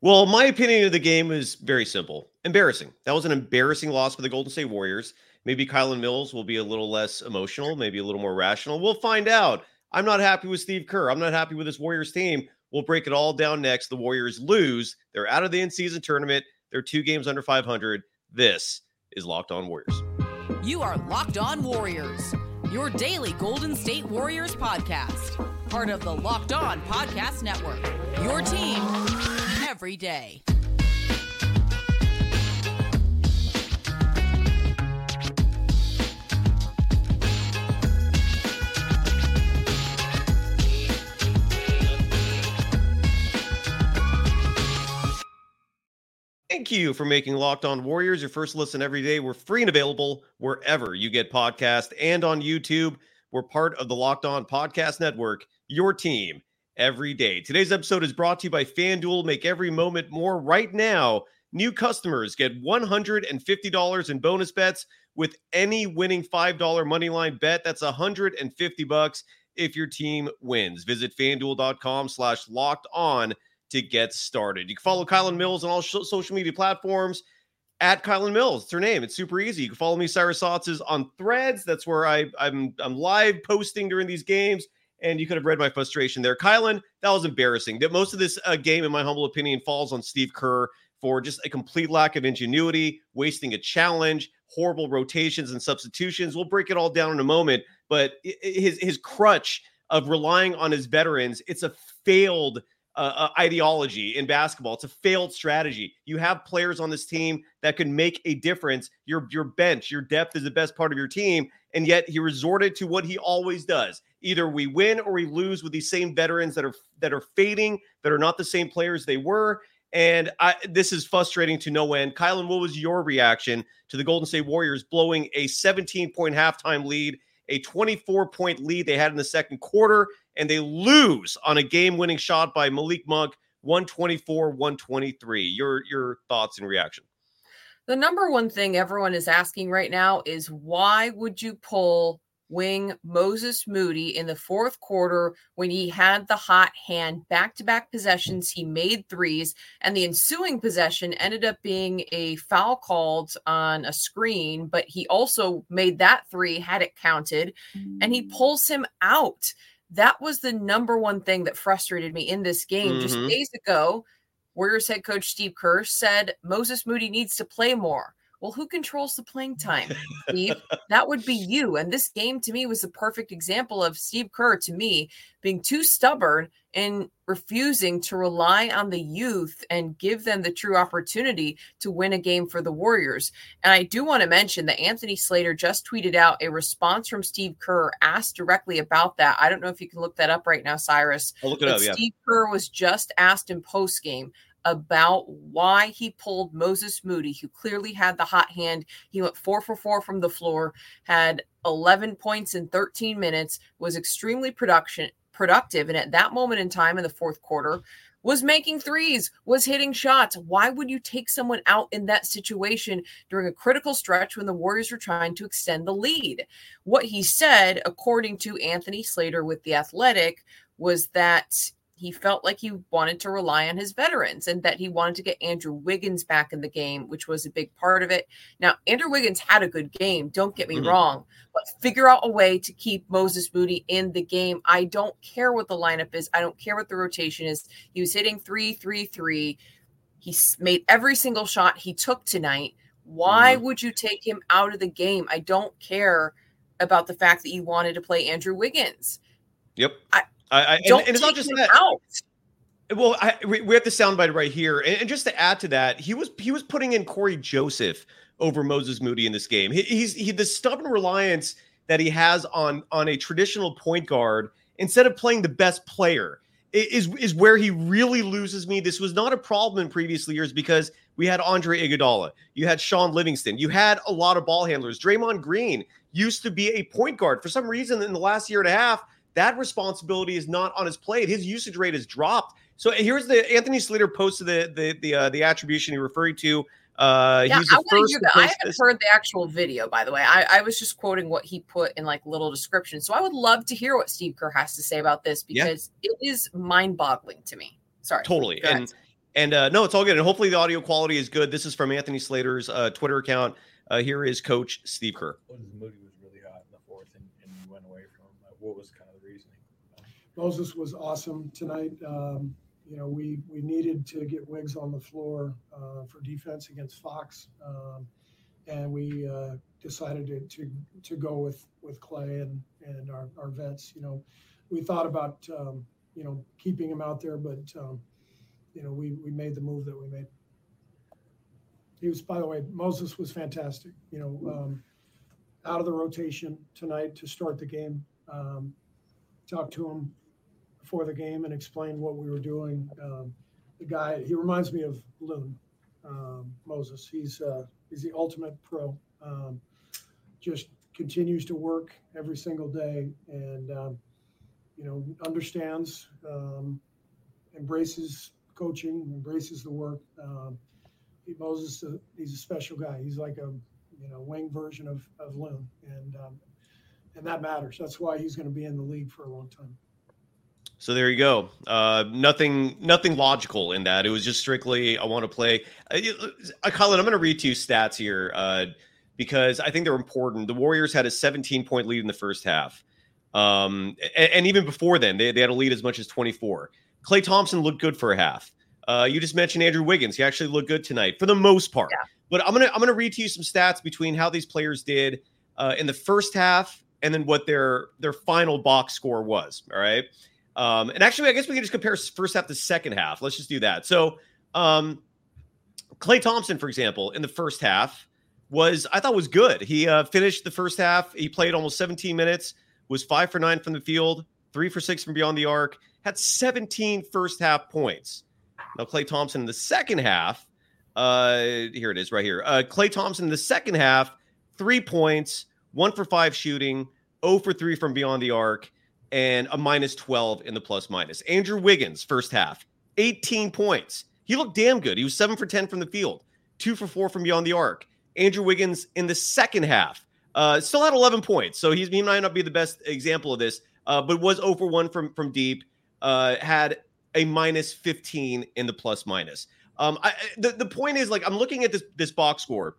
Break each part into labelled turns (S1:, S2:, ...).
S1: Well, my opinion of the game is very simple. Embarrassing. That was an embarrassing loss for the Golden State Warriors. Maybe Kylen Mills will be a little less emotional, maybe a little more rational. We'll find out. I'm not happy with Steve Kerr. I'm not happy with this Warriors team. We'll break it all down next. The Warriors lose. They're out of the in season tournament. They're two games under 500. This is Locked On Warriors.
S2: You are Locked On Warriors, your daily Golden State Warriors podcast. Part of the Locked On Podcast Network. Your team every day.
S1: Thank you for making Locked On Warriors your first listen every day. We're free and available wherever you get podcasts and on YouTube. We're part of the Locked On Podcast Network, your team every day. Today's episode is brought to you by FanDuel. Make every moment more right now. New customers get $150 in bonus bets with any winning $5 moneyline bet. That's 150 bucks if your team wins. Visit fanduel.com slash locked on to get started. You can follow Kylen Mills on all sh- social media platforms at Kylen Mills. It's her name. It's super easy. You can follow me, Cyrus Saatsaz, on Threads. That's where I, I'm I'm live posting during these games. And you could have read my frustration there. Kylen, that was embarrassing. That most of this uh, game, in my humble opinion, falls on Steve Kerr for just a complete lack of ingenuity, wasting a challenge, horrible rotations and substitutions. We'll break it all down in a moment. But his his crutch of relying on his veterans, it's a failed uh, ideology in basketball. It's a failed strategy. You have players on this team that can make a difference. Your your bench, your depth is the best part of your team, and yet he resorted to what he always does. Either we win or we lose with these same veterans that are that are fading, that are not the same players they were. And I, this is frustrating to no end. Kylen, what was your reaction to the Golden State Warriors blowing a 17 point halftime lead, a 24 point lead they had in the second quarter, and they lose on a game-winning shot by Malik Monk, 124-123. Your your thoughts and reaction?
S3: The number one thing everyone is asking right now is why would you pull wing Moses Moody in the fourth quarter when he had the hot hand back to back possessions. He made threes, and the ensuing possession ended up being a foul called on a screen, but he also made that three, had it counted, and he pulls him out that was the number one thing that frustrated me in this game. Mm-hmm. Just days ago, Warriors head coach Steve Kerr said Moses Moody needs to play more. Well, who controls the playing time, Steve? that would be you. And this game to me was the perfect example of Steve Kerr, to me, being too stubborn and refusing to rely on the youth and give them the true opportunity to win a game for the Warriors. And I do want to mention that Anthony Slater just tweeted out a response from Steve Kerr asked directly about that. I don't know if you can look that up right now, Cyrus.
S1: I'll look it up. Yeah.
S3: Steve Kerr was just asked in post game about why he pulled Moses Moody, who clearly had the hot hand. He went four for four from the floor, had 11 points in 13 minutes, was extremely production productive, and at that moment in time in the fourth quarter, was making threes, was hitting shots. Why would you take someone out in that situation during a critical stretch when the Warriors were trying to extend the lead? What he said, according to Anthony Slater with The Athletic, was that he felt like he wanted to rely on his veterans and that he wanted to get Andrew Wiggins back in the game, which was a big part of it. Now, Andrew Wiggins had a good game, don't get me mm-hmm. wrong, but figure out a way to keep Moses Moody in the game. I don't care what the lineup is, I don't care what the rotation is. He was hitting three, three, three. He made every single shot he took tonight. Why mm-hmm. would you take him out of the game? I don't care about the fact that you wanted to play Andrew Wiggins.
S1: Yep.
S3: I,
S1: I, I and, and, it's not just that. Out. Well, I, we, we have the soundbite right here, and, and, just to add to that, he was he was putting in Cory Joseph over Moses Moody in this game. He, he's he the stubborn reliance that he has on on a traditional point guard instead of playing the best player is is where he really loses me. This was not a problem in previous years because we had Andre Iguodala, you had Shaun Livingston, you had a lot of ball handlers. Draymond Green used to be a point guard for some reason in the last year and a half that responsibility is not on his plate. His usage rate has dropped. So here's the Anthony Slater posted the the the uh, the attribution he referring to. Uh,
S3: yeah, he's the I first. I haven't this. heard the actual video, by the way. I, I, was just quoting what he put in like little description. So I would love to hear what Steve Kerr has to say about this because yeah. it is mind-boggling to me. Sorry,
S1: totally. And And uh, no, it's all good. And hopefully the audio quality is good. This is from Anthony Slater's uh, Twitter account. Uh, here is Coach Steve Kerr.
S4: Moody was really hot in the fourth, and, and you went away from him. What was kind of the reasoning?
S5: Moses was awesome tonight. Um, you know, we we needed to get Wiggs on the floor uh, for defense against Fox, um, and we uh, decided to, to to go with with Klay and and our, our vets. You know, we thought about um, you know keeping him out there, but um, you know we we made the move that we made. He was, by the way, Moses was fantastic. You know, um, out of the rotation tonight to start the game. Um, talked to him before the game and explain what we were doing. Um, the guy, he reminds me of Loon um, Moses. He's uh, he's the ultimate pro. Um, just continues to work every single day, and um, you know understands, um, embraces coaching, embraces the work. Um, he, Moses, uh, he's a special guy. He's like a you know wing version of of Loon, and and that matters. That's why he's going to be in the league for a long time.
S1: So there you go. Uh, nothing, nothing logical in that. It was just strictly I want to play. Uh, uh Colin, I'm going to read two stats here uh, because I think they're important. The Warriors had a 17 point lead in the first half, um, and, and, even before then, they, they had a lead as much as 24. Klay Thompson looked good for a half. Uh, you just mentioned Andrew Wiggins. He actually looked good tonight for the most part. Yeah. But I'm gonna I'm gonna read to you some stats between how these players did uh, in the first half and then what their their final box score was. All right. Um, and actually, I guess we can just compare first half to second half. Let's just do that. So, um, Klay Thompson, for example, in the first half was I thought was good. He uh, finished the first half. He played almost 17 minutes. Was five for nine from the field, three for six from beyond the arc. Had 17 first half points. Now Klay Thompson in the second half. Uh, here it is, right here. Uh, Klay Thompson in the second half, three points, one for five shooting, 0 for three from beyond the arc and a minus 12 in the plus minus. Andrew Wiggins, first half, 18 points. He looked damn good. He was seven for 10 from the field, two for four from beyond the arc. Andrew Wiggins in the second half uh, still had 11 points. So he might not be the best example of this, uh, but was over one from, from deep, uh, had a minus 15 in the plus minus. Um, I, the, the point is, like, I'm looking at this, this box score,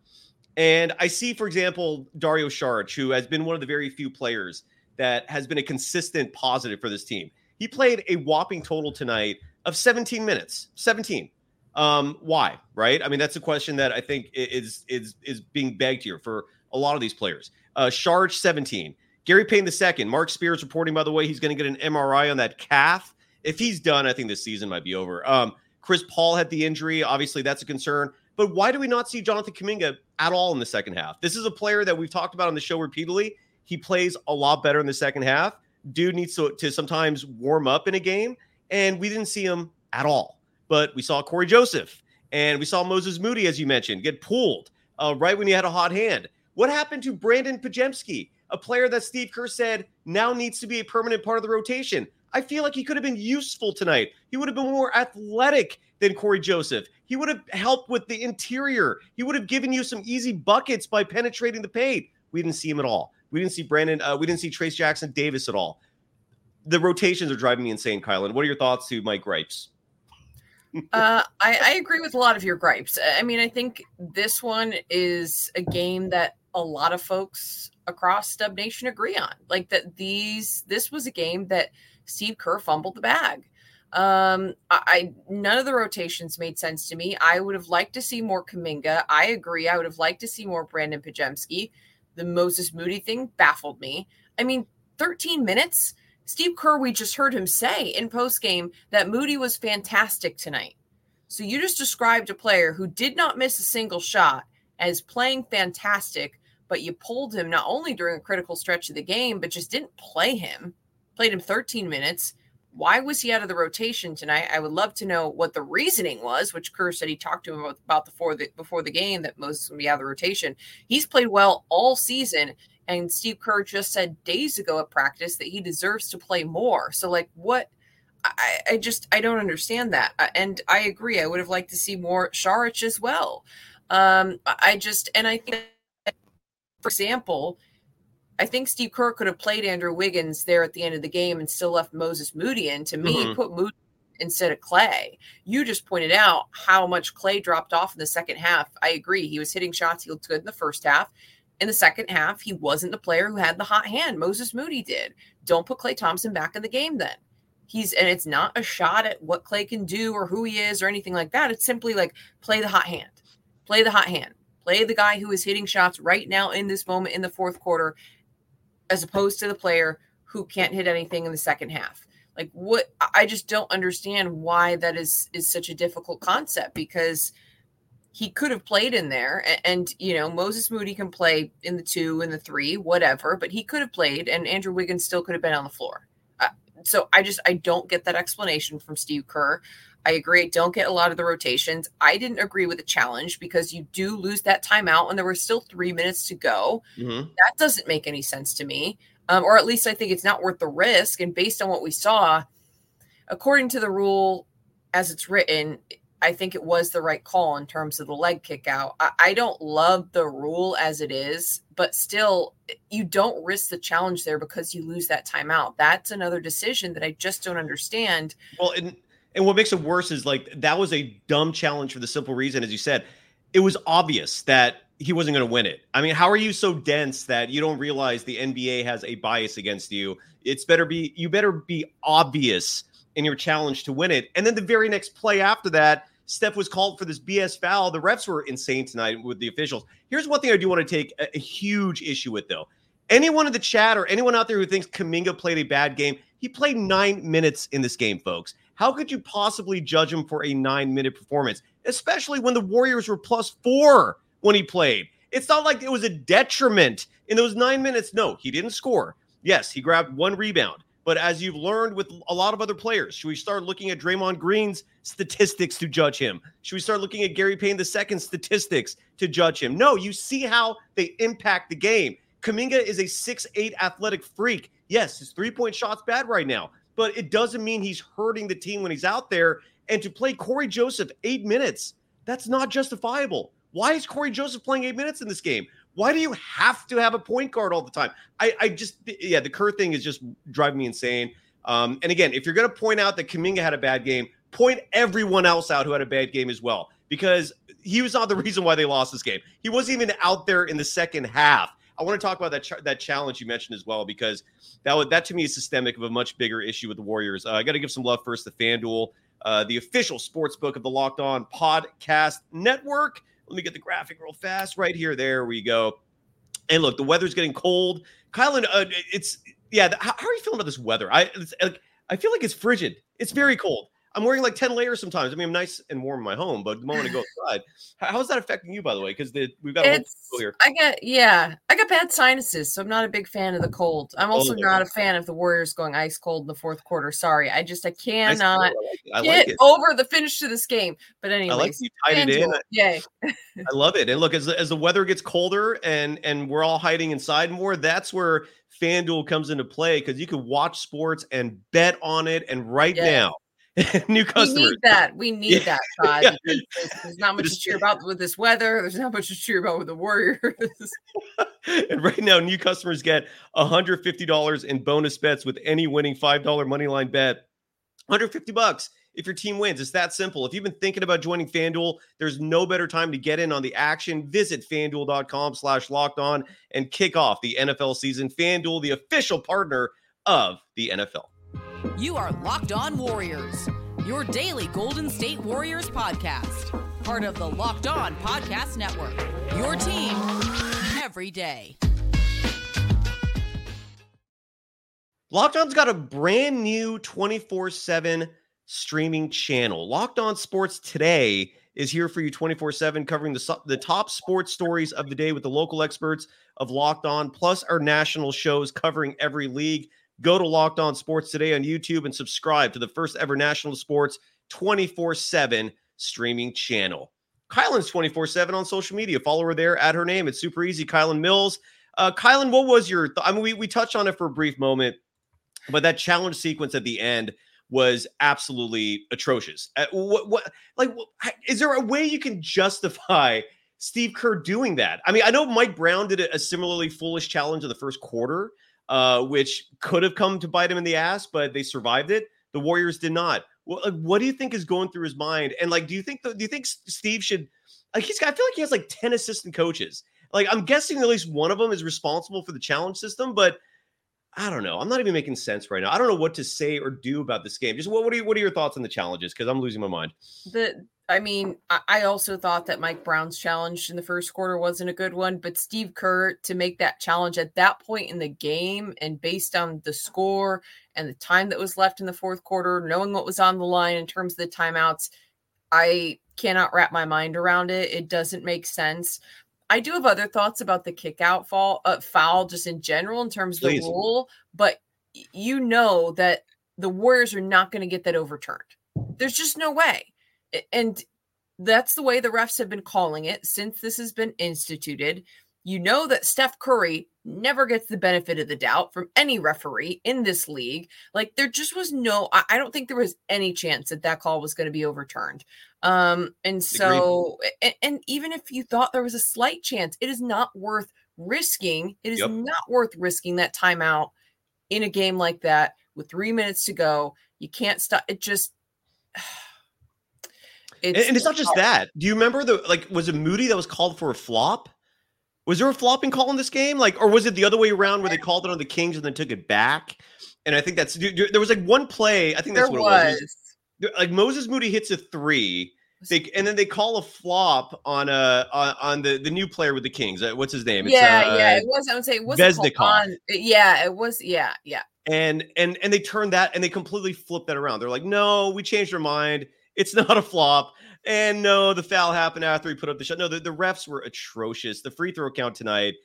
S1: and I see, for example, Dario Saric, who has been one of the very few players – that has been a consistent positive for this team. He played a whopping total tonight of 17 minutes. 17. Um, why? Right? I mean, that's a question that I think is is is being begged here for a lot of these players. Uh, Sharge 17. Gary Payton the second. Marc Spears reporting, by the way, he's going to get an MRI on that calf. If he's done, I think this season might be over. Um, Chris Paul had the injury. Obviously, that's a concern. But why do we not see Jonathan Kuminga at all in the second half? This is a player that we've talked about on the show repeatedly. He plays a lot better in the second half. Dude needs to, to sometimes warm up in a game, and we didn't see him at all. But we saw Cory Joseph and we saw Moses Moody, as you mentioned, get pulled uh, right when you had a hot hand. What happened to Brandon Podziemski, a player that Steve Kerr said now needs to be a permanent part of the rotation? I feel like he could have been useful tonight. He would have been more athletic than Cory Joseph. He would have helped with the interior. He would have given you some easy buckets by penetrating the paint. We didn't see him at all. We didn't see Brandon. Uh, we didn't see Trayce Jackson Davis at all. The rotations are driving me insane, Kylen. What are your thoughts to my Gripes?
S3: uh, I, I agree with a lot of your gripes. I mean, I think this one is a game that a lot of folks across Dub Nation agree on. Like that, these this was a game that Steve Kerr fumbled the bag. Um, I, I, none of the rotations made sense to me. I would have liked to see more Kuminga. I agree. I would have liked to see more Brandon Podziemski the Moses Moody thing baffled me. I mean, 13 minutes. Steve Kerr, we just heard him say in post game that Moody was fantastic tonight. So you just described a player who did not miss a single shot as playing fantastic, but you pulled him not only during a critical stretch of the game, but just didn't play him. Played him 13 minutes. Why was he out of the rotation tonight? I would love to know what the reasoning was, which Kerr said he talked to him about, about before the before the game that Moses would be out of the rotation. He's played well all season, and Steve Kerr just said days ago at practice that he deserves to play more. So, like, what? I, I just I don't understand that, and I agree. I would have liked to see more Saric as well. Um, I just and I think, for example, I think Steve Kerr could have played Andrew Wiggins there at the end of the game and still left Moses Moody in. To me, mm-hmm. put Moody instead of Klay. You just pointed out how much Klay dropped off in the second half. I agree. He was hitting shots. He looked good in the first half. In the second half, he wasn't the player who had the hot hand. Moses Moody did. Don't put Klay Thompson back in the game then. He's and it's not a shot at what Klay can do or who he is or anything like that. It's simply like play the hot hand. Play the hot hand. Play the guy who is hitting shots right now in this moment in the fourth quarter, as opposed to the player who can't hit anything in the second half. Like what I just don't understand why that is is such a difficult concept because he could have played in there and, and, you know moses moody can play in the two and the three whatever but he could have played and andrew wiggins still could have been on the floor uh, so i just i don't get that explanation from steve kerr i agree I don't get a lot of the rotations i didn't agree with the challenge because you do lose that timeout when there were still three minutes to go
S1: Mhm.
S3: that doesn't make any sense to me um, or at least i think it's not worth the risk and based on what we saw according to the rule as it's written I think it was the right call in terms of the leg kick out. I, I don't love the rule as it is, but still, you don't risk the challenge there because you lose that timeout. That's another decision that I just don't understand.
S1: Well, and and what makes it worse is like that was a dumb challenge for the simple reason, as you said, it was obvious that he wasn't going to win it. I mean, how are you so dense that you don't realize the NBA has a bias against you? It's better be you better be obvious in your challenge to win it. And then the very next play after that, Steph was called for this BS foul. The refs were insane tonight with the officials. Here's one thing I do want to take a, a huge issue with, though. Anyone in the chat or anyone out there who thinks Kuminga played a bad game, he played nine minutes in this game, folks. How could you possibly judge him for a nine minute performance, especially when the Warriors were plus four when he played? It's not like it was a detriment in those nine minutes. No, he didn't score. Yes, he grabbed one rebound. But as you've learned with a lot of other players, should we start looking at Draymond Green's statistics to judge him? Should we start looking at Gary Payton the second statistics to judge him? No, you see how they impact the game. Kuminga is a six-eight athletic freak. Yes, his three-point shot's bad right now, but it doesn't mean he's hurting the team when he's out there. And to play Cory Joseph eight minutes, that's not justifiable. Why is Cory Joseph playing eight minutes in this game? Why do you have to have a point guard all the time? I, I just, yeah, the Kerr thing is just driving me insane. Um, and again, if you're going to point out that Kuminga had a bad game, point everyone else out who had a bad game as well, because he was not the reason why they lost this game. He wasn't even out there in the second half. I want to talk about that ch- that challenge you mentioned as well, because that would, that to me is systemic of a much bigger issue with the Warriors. Uh, I got to give some love first to FanDuel, uh, the official sports book of the Locked On Podcast Network. Let me get the graphic real fast right here. There we go. And look, the weather's getting cold. Kylen, uh, it's yeah. The, how, how, are you feeling about this weather? I like, I feel like it's frigid. It's very cold. I'm wearing like 10 layers sometimes. I mean, I'm nice and warm in my home, but the moment I go outside, how is that affecting you, by the way? Because we've got a
S3: it's, here. I get, yeah, I got bad sinuses, so I'm not a big fan of the cold. I'm oh, also oh, not a fan of the Warriors going ice cold in the fourth quarter. Sorry, I just I cannot I like I get like over the finish to this game. But anyway,
S1: I like you tied it in.
S3: Yay!
S1: I love it. And look, as as the weather gets colder and and we're all hiding inside more, that's where FanDuel comes into play because you can watch sports and bet on it. And right yeah. now new customers.
S3: We need that. We need yeah. that, Todd. Yeah. There's, there's, not much to cheer about with this weather. There's not much to cheer about with the Warriors.
S1: and right now, new customers get $150 in bonus bets with any winning $5 money line bet. 150 bucks if your team wins. It's that simple. If you've been thinking about joining FanDuel, there's no better time to get in on the action. Visit fanduel.com slash locked on and kick off the NFL season. FanDuel, the official partner of the NFL.
S2: You are Locked On Warriors, your daily Golden State Warriors podcast. Part of the Locked On Podcast Network. Your team every day.
S1: Locked On's got a brand new 24 7 streaming channel. Locked On Sports Today is here for you 24 7, covering the, the top sports stories of the day with the local experts of Locked On, plus our national shows covering every league. Go to Locked On Sports today on YouTube and subscribe to the first ever national sports 24 7 streaming channel. Kylen's 24 7 on social media. Follow her there at her name. It's super easy. Kylen Mills. Uh, Kylen, what was your, th- I mean, we, we touched on it for a brief moment, but that challenge sequence at the end was absolutely atrocious. Uh, what, what, like, what, is there a way you can justify Steve Kerr doing that? I mean, I know Mike Brown did a, a similarly foolish challenge in the first quarter, uh, which could have come to bite him in the ass, but they survived it. The Warriors did not. What, like, what do you think is going through his mind? And like, do you think do you think Steve should like he's got? I feel like he has like ten assistant coaches. Like I'm guessing at least one of them is responsible for the challenge system, but I don't know. I'm not even making sense right now. I don't know what to say or do about this game. Just what, what are you, what are your thoughts on the challenges? Because I'm losing my mind.
S3: The I mean, I also thought that Mike Brown's challenge in the first quarter wasn't a good one, but Steve Kerr to make that challenge at that point in the game and based on the score and the time that was left in the fourth quarter, knowing what was on the line in terms of the timeouts, I cannot wrap my mind around it. It doesn't make sense. I do have other thoughts about the kick out fall uh, foul just in general in terms of Please. the rule, but you know that the Warriors are not going to get that overturned. There's just no way. And that's the way the refs have been calling it since this has been instituted. You know that Steph Curry never gets the benefit of the doubt from any referee in this league. Like there just was no, I, don't think there was any chance that that call was going to be overturned. Um, and so, and, and, even if you thought there was a slight chance, it is not worth risking. It is yep. not worth risking that timeout in a game like that with three minutes to go. You can't stop. It just.
S1: It's, and, it's not just that. Do you remember the like? Was it Moody that was called for a flop? Was there a flopping call in this game? Like, or was it the other way around where they called it on the Kings and then took it back? And I think that's there was like one play. I think that's there what it was. Like Moses Moody hits a three. They, and then they call a flop on a on, on the the new player with the Kings. Uh, what's his name?
S3: It's, yeah, uh, yeah. It was. I would say it was on. Yeah, it was. Yeah, yeah.
S1: And and and they turned that and they completely flipped that around. They're like, no, we changed our mind. It's not a flop. And no, the foul happened after he put up the shot. No, the, the refs were atrocious. The free throw count tonight,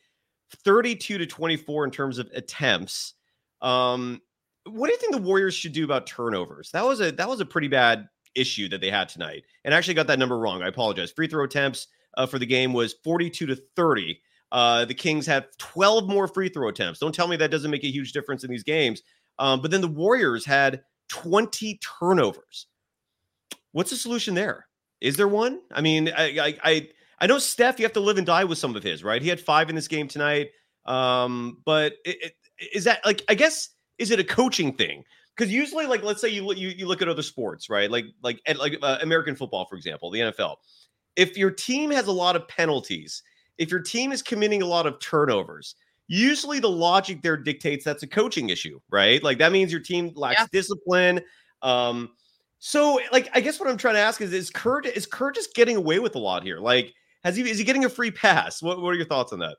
S1: 32 to 24 in terms of attempts. Um, what do you think the Warriors should do about turnovers? That was a that was a pretty bad issue that they had tonight. And I actually got that number wrong. I apologize. Free throw attempts uh, for the game was 42 to 30. Uh, the Kings had 12 more free throw attempts. Don't tell me that doesn't make a huge difference in these games. Um, but then the Warriors had 20 turnovers. What's the solution there? Is there one? I mean, I, I I know Steph. You have to live and die with some of his, right? He had five in this game tonight. Um, but it, it, is that like I guess is it a coaching thing? Because usually, like let's say you you you look at other sports, right? Like like like uh, American football, for example, the NFL. If your team has a lot of penalties, if your team is committing a lot of turnovers, usually the logic there dictates that's a coaching issue, right? Like that means your team lacks yeah. discipline. Um, so, like, I guess what I'm trying to ask is: Is Kurt is Kurt just getting away with a lot here? Like, has he is he getting a free pass? What What are your thoughts on that?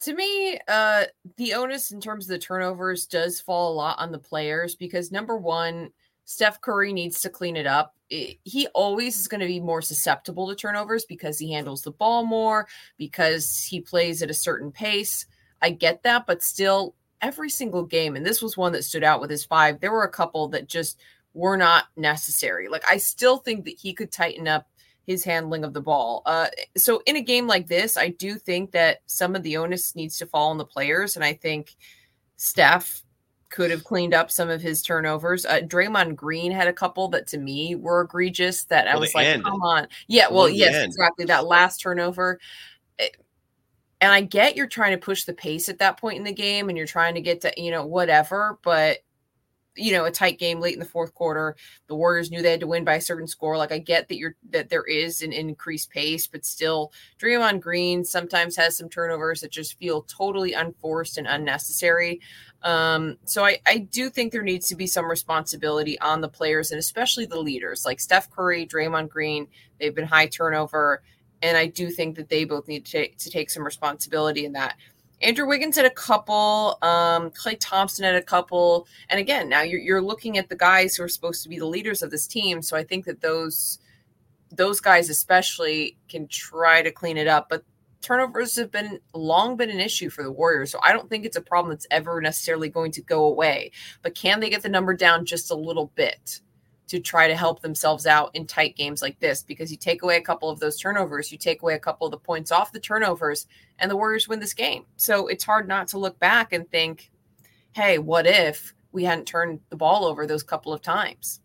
S3: To me, uh, the onus in terms of the turnovers does fall a lot on the players because number one, Steph Curry needs to clean it up. It, he always is going to be more susceptible to turnovers because he handles the ball more, because he plays at a certain pace. I get that, but still, every single game, and this was one that stood out with his five, there were a couple that just were not necessary. Like I still think that he could tighten up his handling of the ball. Uh, so in a game like this, I do think that some of the onus needs to fall on the players, and I think Steph could have cleaned up some of his turnovers. Uh, Draymond Green had a couple that to me were egregious. That well, I was like, end. come on, yeah, well, yes, exactly. That last turnover. Eh, and I get you're trying to push the pace at that point in the game and you're trying to get to, you know, whatever, but you know a tight game late in the fourth quarter. The warriors knew they had to win by a certain score. Like i get that you're that there is an increased pace but still Draymond Green sometimes has some turnovers that just feel totally unforced and unnecessary. Um, so I, I do think there needs to be some responsibility on the players and especially the leaders. Like Steph Curry Draymond Green they've been high turnover and I do think that they both need to to take some responsibility in that Andrew Wiggins had a couple. Um, Klay Thompson had a couple. And again, now you're, you're looking at the guys who are supposed to be the leaders of this team. So I think that those those guys especially can try to clean it up. But turnovers have been long been an issue for the Warriors. So I don't think it's a problem that's ever necessarily going to go away. But can they get the number down just a little bit? To try to help themselves out in tight games like this because you take away a couple of those turnovers, you take away a couple of the points off the turnovers, and the Warriors win this game. So it's hard not to look back and think, hey, what if we hadn't turned the ball over those couple of times?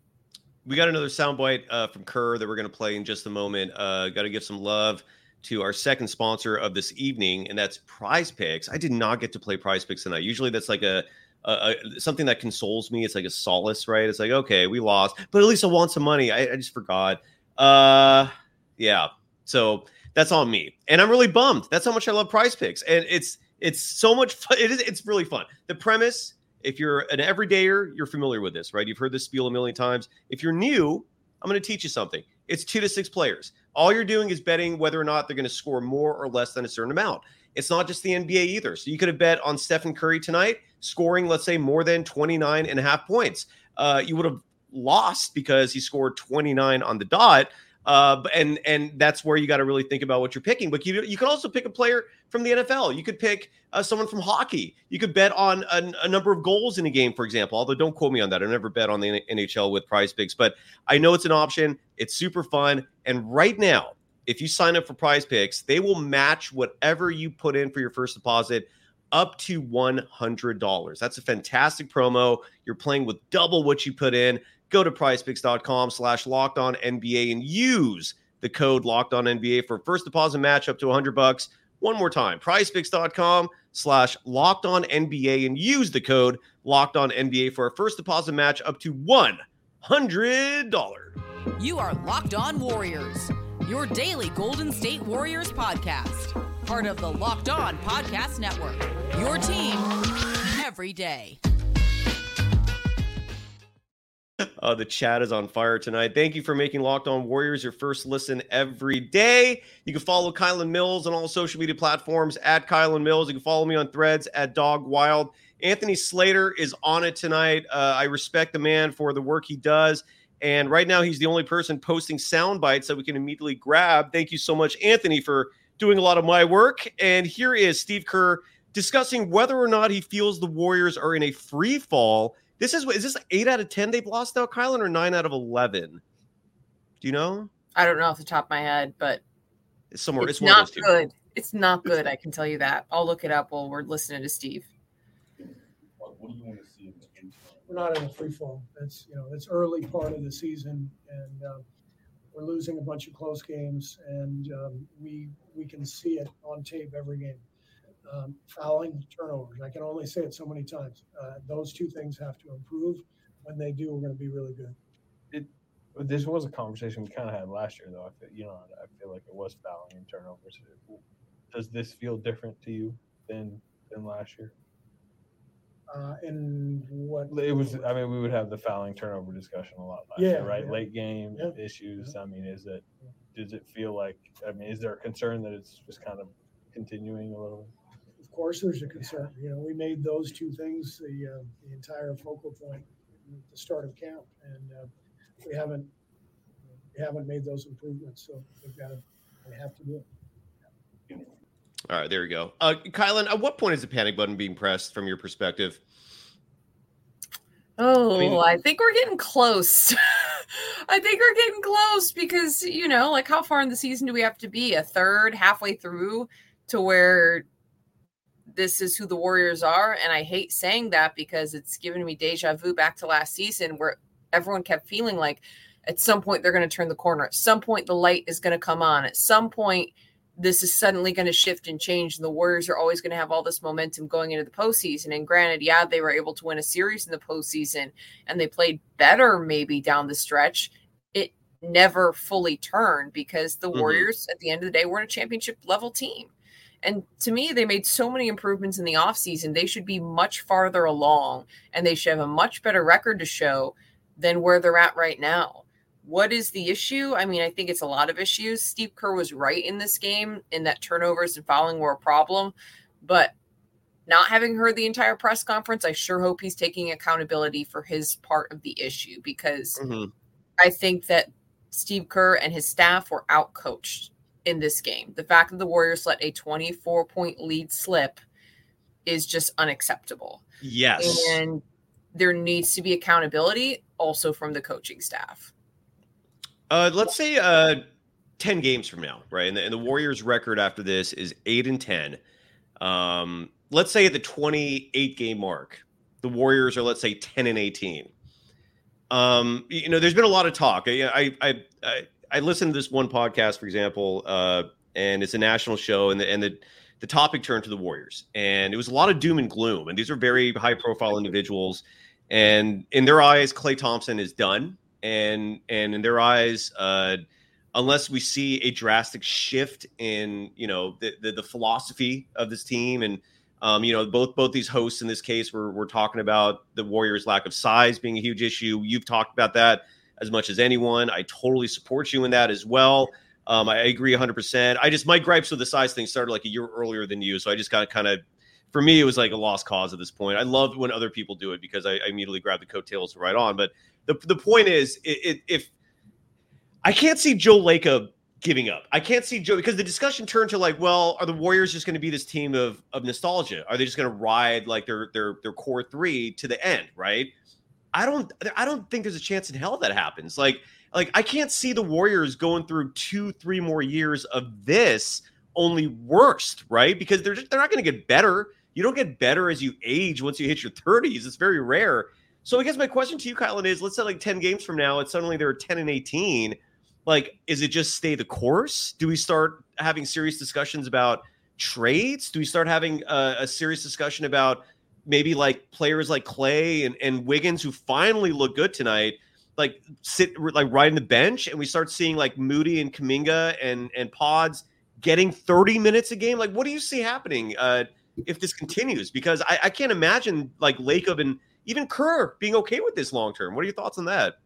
S1: We got another soundbite uh, from Kerr that we're going to play in just a moment. Uh, got to give some love to our second sponsor of this evening, and that's PrizePicks. I did not get to play PrizePicks tonight. Usually, that's like a uh, something that consoles me. It's like a solace, right? It's like, okay, we lost, but at least I want some money. I, I just forgot. Uh, yeah. So that's on me, and I'm really bummed. That's how much I love PrizePicks, and it's it's so much fun. It is. It's really fun. The premise. If you're an everydayer, you're familiar with this, right? You've heard this spiel a million times. If you're new, I'm going to teach you something. It's two to six players. All you're doing is betting whether or not they're going to score more or less than a certain amount. It's not just the NBA either. So you could have bet on Stephen Curry tonight scoring, let's say, more than 29 and a half points. Uh, you would have lost because he scored 29 on the dot. Uh, and and that's where you got to really think about what you're picking. But you you could also pick a player from the NFL. You could pick uh, someone from hockey. You could bet on a, a, number of goals in a game, for example. Although don't quote me on that. I never bet on the NHL with PrizePicks, but I know it's an option. It's super fun. And right now, if you sign up for PrizePicks, they will match whatever you put in for your first deposit up to $100. That's a fantastic promo. You're playing with double what you put in. Go to prizepicks.com slash locked on NBA and use the code locked on NBA for first deposit match up to 100 bucks. One more time, prizepicks.com slash locked on NBA and use the code locked on NBA for a first deposit match up to $100.
S2: You are Locked On Warriors, your daily Golden State Warriors podcast, part of the Locked On Podcast Network. Your team every day.
S1: Uh, the chat is on fire tonight. Thank you for making Locked On Warriors your first listen every day. You can follow Kylen Mills on all social media platforms at Kylen Mills. You can follow me on threads at Dog Wild. Anthony Slater is on it tonight. Uh, I respect the man for the work he does. And right now, he's the only person posting sound bites that we can immediately grab. Thank you so much, Anthony, for doing a lot of my work. And here is Steve Kerr discussing whether or not he feels the Warriors are in a free fall this is is this eight out of ten they've lost now, Kylen, or nine out of eleven? Do you know?
S3: I don't know off the top of my head, but
S1: it's somewhere.
S3: It's, it's not good. It's not good. I can tell you that. I'll look it up while we're listening to Steve.
S4: What, do you want to see?
S5: We're not in a free fall. It's you know it's early part of the season, and um, we're losing a bunch of close games, and um, we we can see it on tape every game um, fouling, turnovers. I can only say it so many times. Uh, those two things have to improve. When they do, we're going to be really good.
S4: It, this was a conversation we kind of had last year, though. I feel, you know, I feel like it was fouling and turnovers. Does this feel different to you than than last year?
S5: Uh, and what
S4: it was, I mean, we would have the fouling turnover discussion a lot last yeah, year, right? Yeah. Late game yeah. issues. I mean, is it? Does it feel like? I mean, is there a concern that it's just kind of continuing a little
S5: of course, there's a concern. You know, we made those two things the, uh, the entire focal point at the start of camp, and uh, we haven't we haven't made those improvements. So we've got to we have to do it.
S1: All right, there we go. Uh, Kylen, at what point is the panic button being pressed from your perspective?
S3: Oh, I, mean, I think we're getting close. I think we're getting close because, you know, like how far in the season do we have to be? A third, halfway through to where this is who the Warriors are. And I hate saying that because it's given me deja vu back to last season where everyone kept feeling like at some point they're going to turn the corner. At some point, the light is going to come on. At some point, this is suddenly going to shift and change. And the Warriors are always going to have all this momentum going into the postseason. And granted, yeah, they were able to win a series in the postseason and they played better maybe down the stretch. It never fully turned because the mm-hmm. Warriors, at the end of the day, were a championship level team. And to me, they made so many improvements in the offseason. They should be much farther along and they should have a much better record to show than where they're at right now. What is the issue? I mean, I think it's a lot of issues. Steve Kerr was right in this game in that turnovers and fouling were a problem. But not having heard the entire press conference, I sure hope he's taking accountability for his part of the issue because mm-hmm. I think that Steve Kerr and his staff were outcoached in this game. The fact that the Warriors let a 24 point lead slip is just unacceptable.
S1: Yes.
S3: And there needs to be accountability also from the coaching staff.
S1: Uh, let's say uh, 10 games from now, right? And the, and the, Warriors' record after this is 8 and 10. Um, let's say at the 28 game mark, the Warriors are, let's say, 10 and 18. Um, you know, there's been a lot of talk. I, I, I, I listened to this one podcast, for example, uh, and it's a national show, and the and the the topic turned to the Warriors, and it was a lot of doom and gloom. And these are very high profile individuals, and in their eyes, Klay Thompson is done, and and in their eyes, uh, unless we see a drastic shift in you know the, the, the philosophy of this team and um, you know both both these hosts in this case were we're talking about the warriors lack of size being a huge issue. You've talked about that as much as anyone. I totally support you in that as well. Um, I, agree 100% i just my gripes with the size thing started like a year earlier than you so i just got kind of for me it was like a lost cause at this point i love when other people do it because i, I immediately grab the coattails right on but the, the point is it, it, if I can't see Joe Lacob giving up. I can't see Joe because the discussion turned to like, well, are the Warriors just going to be this team of of nostalgia? Are they just going to ride like their their their core three to the end? Right? I don't I don't think there's a chance in hell that happens. Like like I can't see the Warriors going through two three more years of this only worst, right? Because they're just, they're not going to get better. You don't get better as you age once you hit your 30s. It's very rare. So I guess my question to you, Kylen, is let's say like 10 games from now, it's suddenly they're 10 and 18 like is it just stay the course? Do we start having serious discussions about trades? Do we start having a, a serious discussion about maybe like players like Klay and, and wiggins who finally look good tonight like sit like riding the bench and we start seeing like moody and Kuminga and and pods getting 30 minutes a game? Like what do you see happening? Uh if this continues because i, I can't imagine like lacob and even kerr being okay with this long term what are your thoughts on that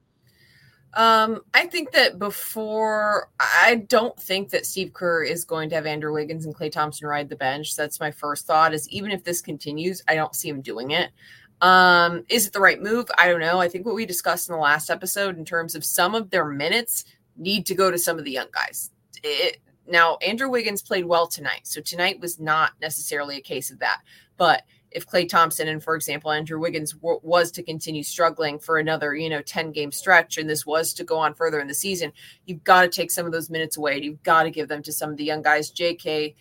S3: um, I think that before, I don't think that Steve Kerr is going to have Andrew Wiggins and Klay Thompson ride the bench. That's my first thought. Is even if this continues, I don't see him doing it. Um, is it the right move? I don't know. I think what we discussed in the last episode in terms of some of their minutes need to go to some of the young guys. It, now, Andrew Wiggins played well tonight, so tonight was not necessarily a case of that, but if Klay Thompson and, for example, Andrew Wiggins w- was to continue struggling for another, you know, 10 game stretch, and this was to go on further in the season, you've got to take some of those minutes away. You've got to give them to some of the young guys, JK,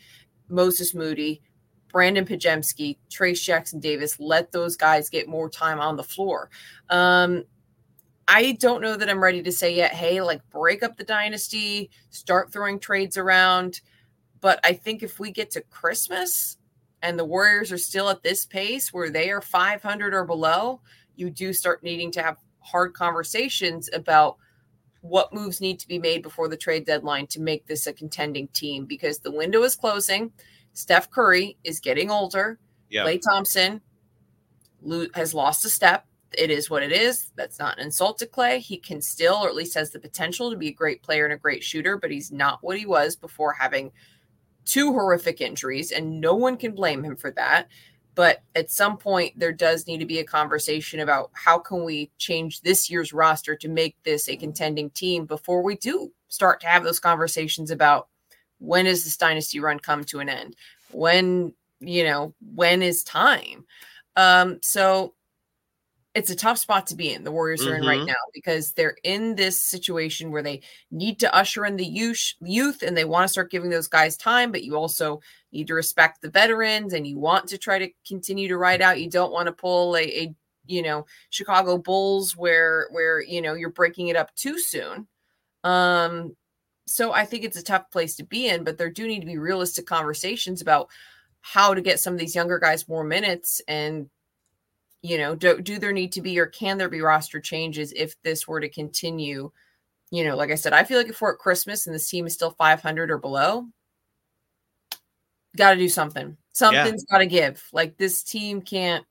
S3: Moses Moody, Brandon Podziemski, Trayce Jackson Davis. Let those guys get more time on the floor. Um, I don't know that I'm ready to say yet, hey, like break up the dynasty, start throwing trades around. But I think if we get to Christmas, and the Warriors are still at this pace where they are 500 or below, you do start needing to have hard conversations about what moves need to be made before the trade deadline to make this a contending team because the window is closing. Steph Curry is getting older. Yeah. Klay Thompson has lost a step. It is what it is. That's not an insult to Klay. He can still, or at least has the potential to be a great player and a great shooter, but he's not what he was before having – two horrific injuries, and no one can blame him for that. But at some point, there does need to be a conversation about how can we change this year's roster to make this a contending team before we do start to have those conversations about when does this dynasty run come to an end? When, you know, when is time? Um, so it's a tough spot to be in. The Warriors are mm-hmm. in right mm-hmm. now because they're in this situation where they need to usher in the youth, youth and they want to start giving those guys time, but you also need to respect the veterans and you want to try to continue to ride out. You don't want to pull a, a you know Chicago Bulls where where you know you're breaking it up too soon. Um, so I think it's a tough place to be in, but there do need to be realistic conversations about how to get some of these younger guys more minutes and you know do, do there need to be or can there be roster changes if this were to continue? You know like i said i feel like if we're at christmas and this team is still 500 or below got to do something. Something's yeah. got to give. Like this team can't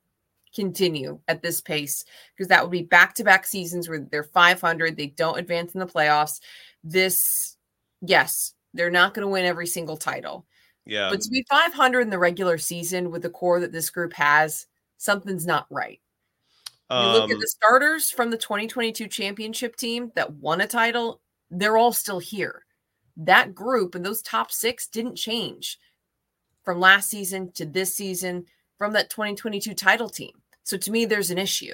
S3: continue at this pace because that would be back-to-back seasons where they're 500 they don't advance in the playoffs. This yes they're not going to win every single title.
S1: Yeah.
S3: But to be 500 in the regular season with the core that this group has something's not right. You look at um, the starters from the 2022 championship team that won a title, they're all still here. That group and those top six didn't change from last season to this season from that 2022 title team. So to me, there's an issue.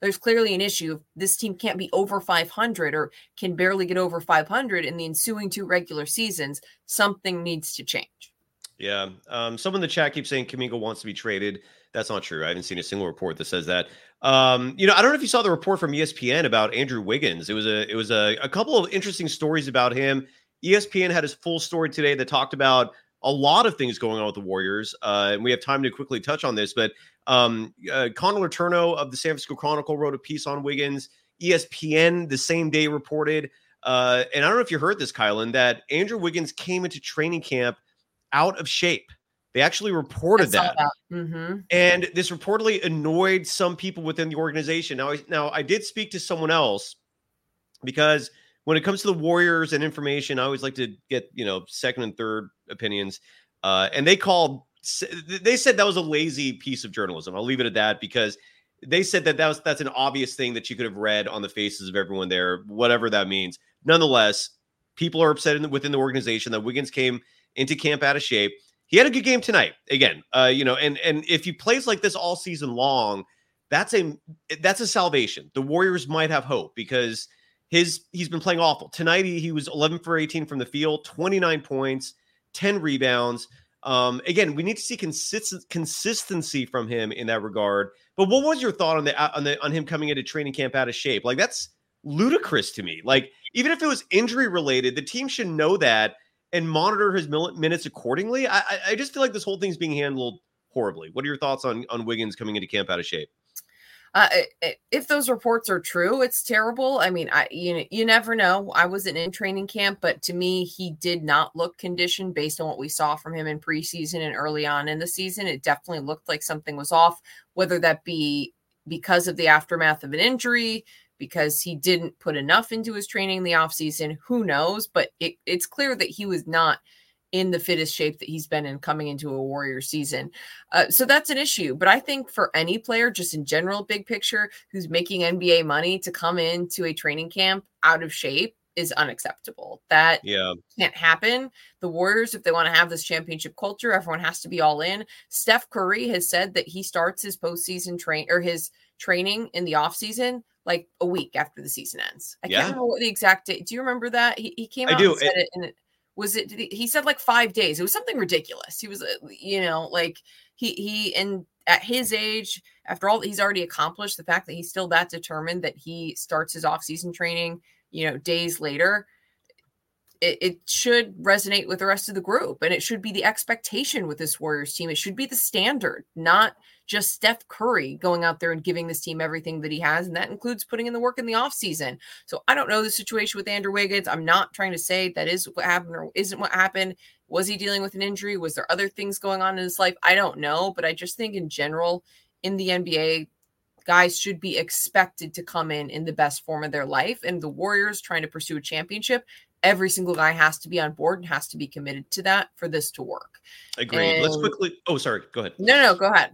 S3: There's clearly an issue. This team can't be over 500 or can barely get over 500 in the ensuing two regular seasons. Something needs to change.
S1: Yeah. Um, someone in the chat keeps saying Kuminga wants to be traded. That's not true. I haven't seen a single report that says that. Um, you know, I don't know if you saw the report from ESPN about Andrew Wiggins. It was a it was a, a couple of interesting stories about him ESPN had his full story today that talked about a lot of things going on with the Warriors. Uh, and we have time to quickly touch on this, but um, uh, Connor Letourneau of the San Francisco Chronicle wrote a piece on Wiggins. ESPN the same day reported, uh, and I don't know if you heard this, Kylen, that Andrew Wiggins came into training camp out of shape. They actually reported that, that. Mm-hmm. and this reportedly annoyed some people within the organization. Now, now I did speak to someone else because when it comes to the Warriors and information, I always like to get you know second and third opinions. Uh, and they called, they said that was a lazy piece of journalism. I'll leave it at that because they said that that was that's an obvious thing that you could have read on the faces of everyone there, whatever that means. Nonetheless, people are upset the, within the organization that Wiggins came into camp out of shape. He had a good game tonight. Again, uh, you know, and and if he plays like this all season long, that's a that's a salvation. The Warriors might have hope because his he's been playing awful. Tonight he, he was 11 for 18 from the field, 29 points, 10 rebounds. Um, again, we need to see consistent consistency from him in that regard. But what was your thought on the on the on him coming into training camp out of shape? Like that's ludicrous to me. Like even if it was injury related, the team should know that and monitor his minutes accordingly. I I just feel like this whole thing's being handled horribly. What are your thoughts on on Wiggins coming into camp out of shape?
S3: Uh, if those reports are true, it's terrible. I mean, I you you never know. I wasn't in training camp, but to me, he did not look conditioned based on what we saw from him in preseason and early on in the season. It definitely looked like something was off, whether that be because of the aftermath of an injury, because he didn't put enough into his training in the offseason, who knows? But it, it's clear that he was not – in the fittest shape that he's been in coming into a Warrior season. Uh, so that's an issue. But I think for any player, just in general, big picture, who's making NBA money to come into a training camp out of shape is unacceptable. That yeah. can't happen. The Warriors, if they want to have this championship culture, everyone has to be all in. Steph Curry has said that he starts his postseason train or his training in the offseason like a week after the season ends. I yeah. can't remember what the exact date. Do you remember that? He, he came out I do. and said it, it in it was it he said like five days it was something ridiculous he was uh, you know like he he and at his age after all he's already accomplished the fact that he's still that determined that he starts his off-season training you know days later it, it should resonate with the rest of the group and it should be the expectation with this warriors team it should be the standard not just Steph Curry going out there and giving this team everything that he has. And that includes putting in the work in the offseason. So I don't know the situation with Andrew Wiggins. I'm not trying to say that is what happened or isn't what happened. Was he dealing with an injury? Was there other things going on in his life? I don't know. But I just think in general, in the NBA, guys should be expected to come in in the best form of their life. And the Warriors trying to pursue a championship, every single guy has to be on board and has to be committed to that for this to work.
S1: Agreed. And, Let's quickly. Oh, sorry. Go ahead.
S3: No, no, go ahead.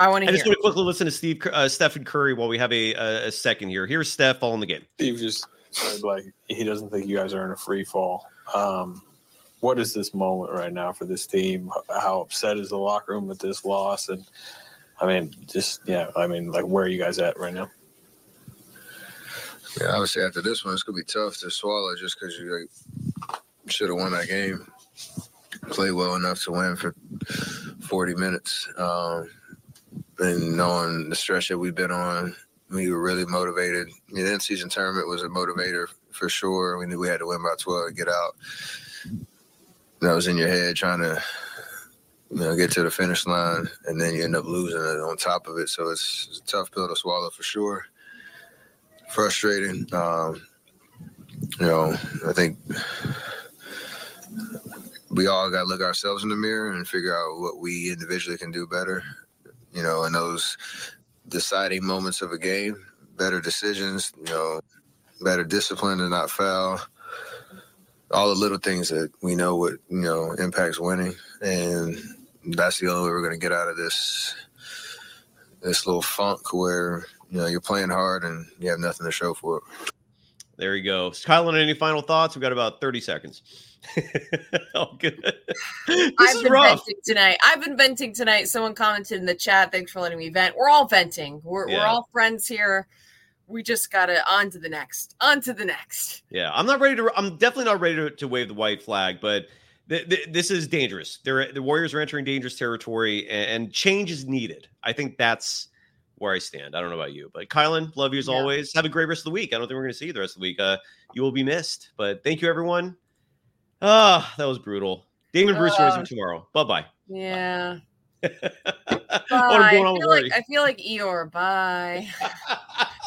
S3: I want to.
S1: I just want to quickly listen to Steve, uh, Stephen Curry while we have a, a, a second here. Here's Steph all in the game.
S6: Steve just said like he doesn't think you guys are in a free fall. Um, what is this moment right now for this team? How upset is the locker room with this loss? And I mean, just yeah, I mean, like where are you guys at right now?
S7: Yeah, obviously after this one, it's gonna be tough to swallow just because you like, should have won that game. Play well enough to win for 40 minutes. Um, and knowing the stretch that we've been on, we were really motivated. I mean, the in season tournament was a motivator for sure. We knew we had to win by 12 to get out. That was in your head trying to, you know, get to the finish line, and then you end up losing it on top of it. So it's, it's a tough pill to swallow for sure. Frustrating. Um, you know, I think we all got to look ourselves in the mirror and figure out what we individually can do better you know, in those deciding moments of a game, better decisions, you know, better discipline to not foul. All the little things that we know what, you know, impacts winning. And that's the only way we're gonna get out of this this little funk where, you know, you're playing hard and you have nothing to show for it.
S1: There you go. Kylen, any final thoughts? We've got about 30 seconds. oh, good.
S3: This I've been rough. venting tonight. I've been venting tonight. Someone commented in the chat. Thanks for letting me vent. We're all venting. We're, yeah. we're all friends here. We just gotta on to the next. On to the next.
S1: Yeah, I'm not ready to. I'm definitely not ready to, to wave the white flag, but th- th- this is dangerous. They're, the Warriors are entering dangerous territory, and, and, change is needed. I think that's where I stand. I don't know about you, but Kylen, love you as yeah. always. Have a great rest of the week. I don't think we're going to see you the rest of the week. Uh, you will be missed, but thank you, everyone. Ah, that was brutal. Damon Bruce joins him tomorrow. Bye bye.
S3: Yeah. Bye.
S1: On
S3: feel like I feel like Eeyore. Bye.